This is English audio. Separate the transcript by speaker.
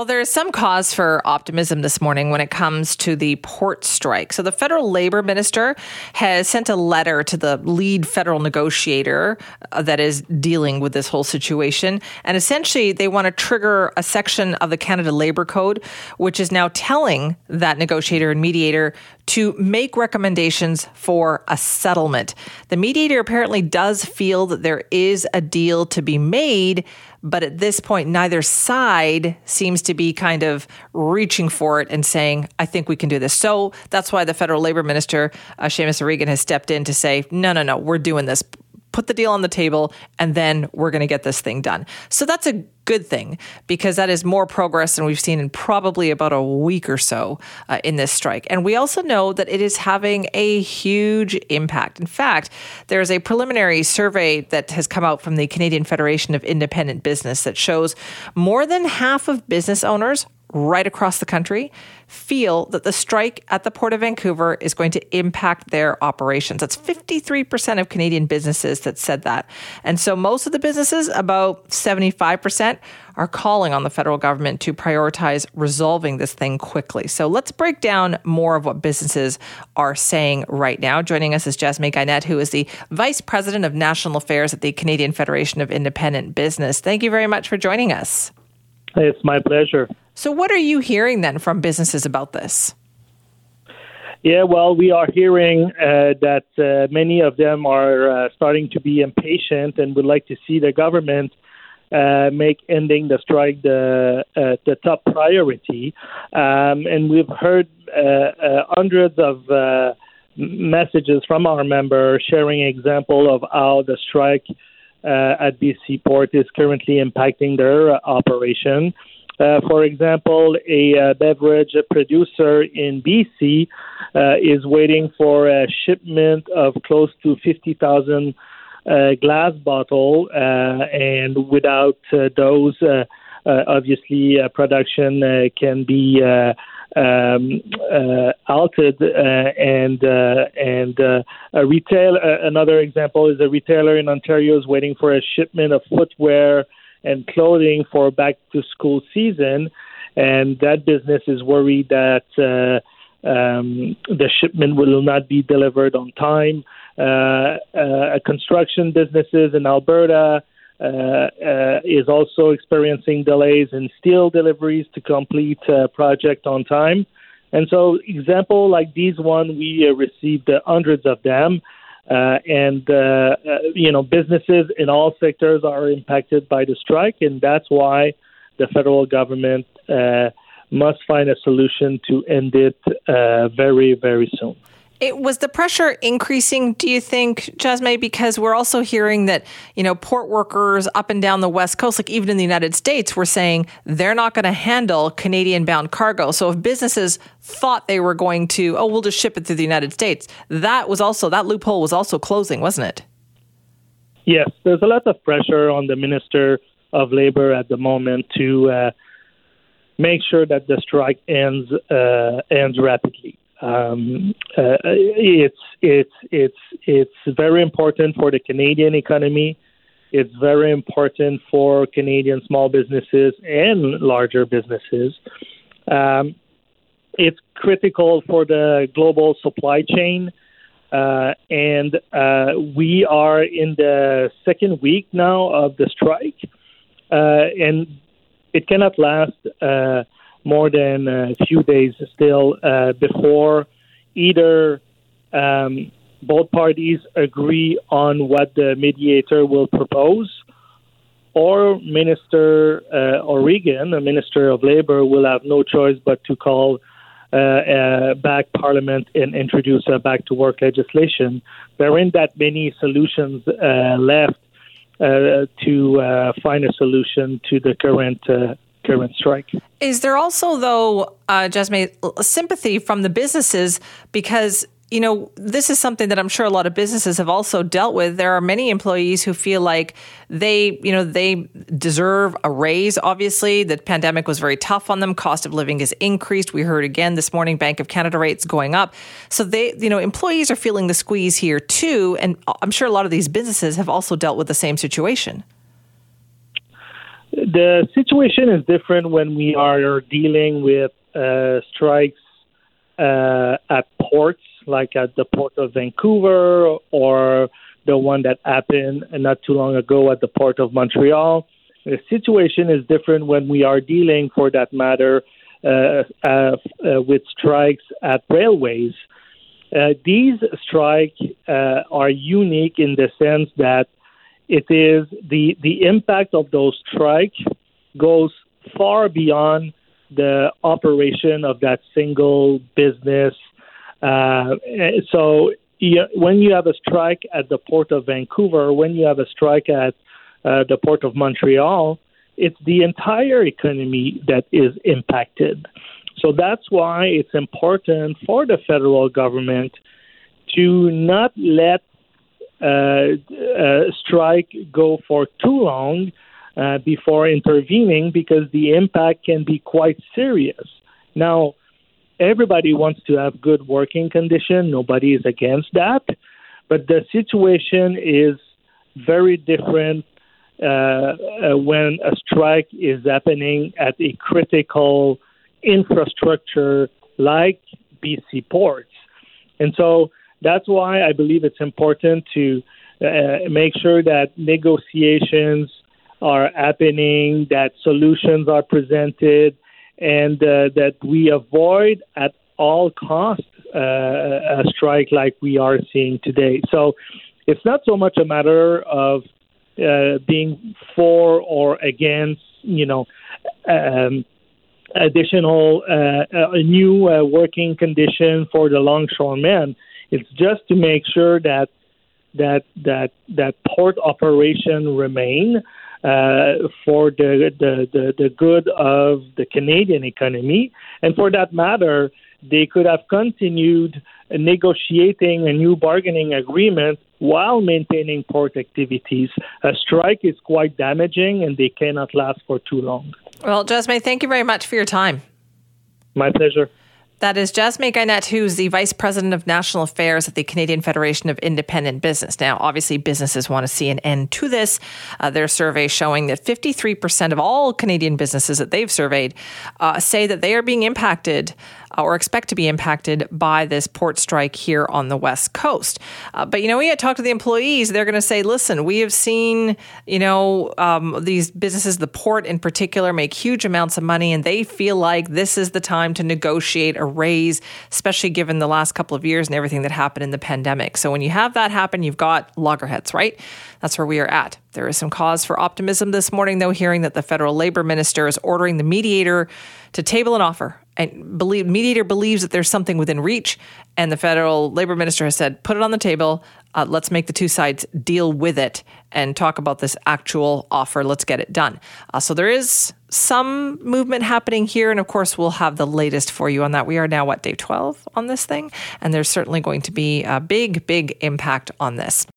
Speaker 1: Well, there is some cause for optimism this morning when it comes to the port strike. So, the federal labor minister has sent a letter to the lead federal negotiator uh, that is dealing with this whole situation. And essentially, they want to trigger a section of the Canada Labor Code, which is now telling that negotiator and mediator to make recommendations for a settlement. The mediator apparently does feel that there is a deal to be made but at this point, neither side seems to be kind of reaching for it and saying, I think we can do this. So that's why the federal labor minister, uh, Seamus O'Regan, has stepped in to say, no, no, no, we're doing this put the deal on the table, and then we're going to get this thing done. So that's a good thing because that is more progress than we've seen in probably about a week or so uh, in this strike. And we also know that it is having a huge impact. In fact, there is a preliminary survey that has come out from the Canadian Federation of Independent Business that shows more than half of business owners right across the country feel that the strike at the Port of Vancouver is going to impact their operations. That's 53% of Canadian businesses that said that. And so most of the businesses, about 75%, are calling on the federal government to prioritize resolving this thing quickly. So let's break down more of what businesses are saying right now. Joining us is Jasmin Guénette, who is the Vice President of National Affairs at the Canadian Federation of Independent Business. Thank you very much for joining us.
Speaker 2: It's my pleasure.
Speaker 1: So, what are you hearing then from businesses about this?
Speaker 2: Yeah, well, we are hearing uh, that uh, many of them are uh, starting to be impatient and would like to see the government uh, make ending the strike the uh, the top priority. Um, and we've heard uh, hundreds of messages from our members sharing example of how the strike at BC Port is currently impacting their operation. Uh, for example, a uh, beverage producer in BC uh, is waiting for a shipment of close to 50,000 uh, glass bottle, uh, and without uh, those, obviously, production can be um, altered. uh, and and a retail. another example is a retailer in Ontario is waiting for a shipment of footwear and clothing for back to school season, and that business is worried that uh, um, the shipment will not be delivered on time. Uh, uh, construction businesses in Alberta uh, uh, is also experiencing delays in steel deliveries to complete uh, project on time. And so, example like these one, we received hundreds of them. Uh, and uh, uh, you know businesses in all sectors are impacted by the strike, and that's why the federal government uh, must find a solution to end it uh, very very soon.
Speaker 1: It was the pressure increasing, do you think, Jasmin? Because we're also hearing that, you know, port workers up and down the West Coast, like even in the United States, were saying they're not going to handle Canadian bound cargo. So if businesses thought they were going to, oh, we'll just ship it through the United States, that was also, that loophole was also closing, wasn't it?
Speaker 2: Yes, there's a lot of pressure on the Minister of Labor at the moment to uh, make sure that the strike ends uh, ends rapidly. Um, uh, it's it's it's it's very important for the Canadian economy. It's very important for Canadian small businesses and larger businesses. Um, it's critical for the global supply chain. Uh, and uh, we are in the second week now of the strike, uh, and it cannot last uh, more than a few days still uh, before either um, both parties agree on what the mediator will propose, or Minister uh, O'Regan, the Minister of Labor, will have no choice but to call uh, uh, back Parliament and introduce a back to work legislation. There aren't that many solutions uh, left uh, to find a solution to the current strike.
Speaker 1: Is there also, though, uh, Jasmin, sympathy from the businesses because you know, this is something that I'm sure a lot of businesses have also dealt with. There are many employees who feel like they, you know, they deserve a raise. Obviously, the pandemic was very tough on them. Cost of living has increased. We heard again this morning Bank of Canada rates going up. So they, you know, employees are feeling the squeeze here too. And I'm sure a lot of these businesses have also dealt with the same situation.
Speaker 2: The situation is different when we are dealing with uh, strikes uh, at ports, like at the port of Vancouver or the one that happened not too long ago at the port of Montreal. The situation is different when we are dealing, for that matter, uh, uh, uh with strikes at railways. Uh, these strikes are unique in the sense that it is the the impact of those strikes goes far beyond the operation of that single business. Uh, so when you have a strike at the port of Vancouver, when you have a strike at uh, the port of Montreal, it's the entire economy that is impacted. So that's why it's important for the federal government to not let strike go for too long uh, before intervening because the impact can be quite serious. Now, everybody wants to have good working conditions. Nobody is against that. But the situation is very different uh, uh, when a strike is happening at a critical infrastructure like BC ports. And so that's why I believe it's important to uh, make sure that negotiations are happening, that solutions are presented, and uh, that we avoid at all costs uh, a strike like we are seeing today. So it's not so much a matter of uh, being for or against, you know, um, additional uh, uh, new uh, working condition for the longshoremen. It's just to make sure that that that that port operation remain uh, for the, the, the the good of the Canadian economy, and for that matter, they could have continued negotiating a new bargaining agreement while maintaining port activities. A strike is quite damaging, and they cannot last for too long.
Speaker 1: Well, Jasmin, thank you very much for your time.
Speaker 2: My pleasure.
Speaker 1: That is Jasmin Guénette, who's the Vice President of National Affairs at the Canadian Federation of Independent Business. Now, obviously, businesses want to see an end to this. Uh, their survey showing that 53% of all Canadian businesses that they've surveyed uh, say that they are being impacted or expect to be impacted by this port strike here on the West Coast. Uh, but, you know, we had talked to the employees. They're going to say, listen, we have seen, you know, um, these businesses, the port in particular, make huge amounts of money, and they feel like this is the time to negotiate a raise, especially given the last couple of years and everything that happened in the pandemic. So when you have that happen, you've got loggerheads, right? That's where we are at. There is some cause for optimism this morning, though, hearing that the federal labor minister is ordering the mediator to table an offer. And believe mediator believes that there's something within reach, and the federal labor minister has said, "Put it on the table. Uh, let's make the two sides deal with it and talk about this actual offer. Let's get it done." Uh, so there is some movement happening here, and of course, we'll have the latest for you on that. We are now what day twelve on this thing, and there's certainly going to be a big, big impact on this.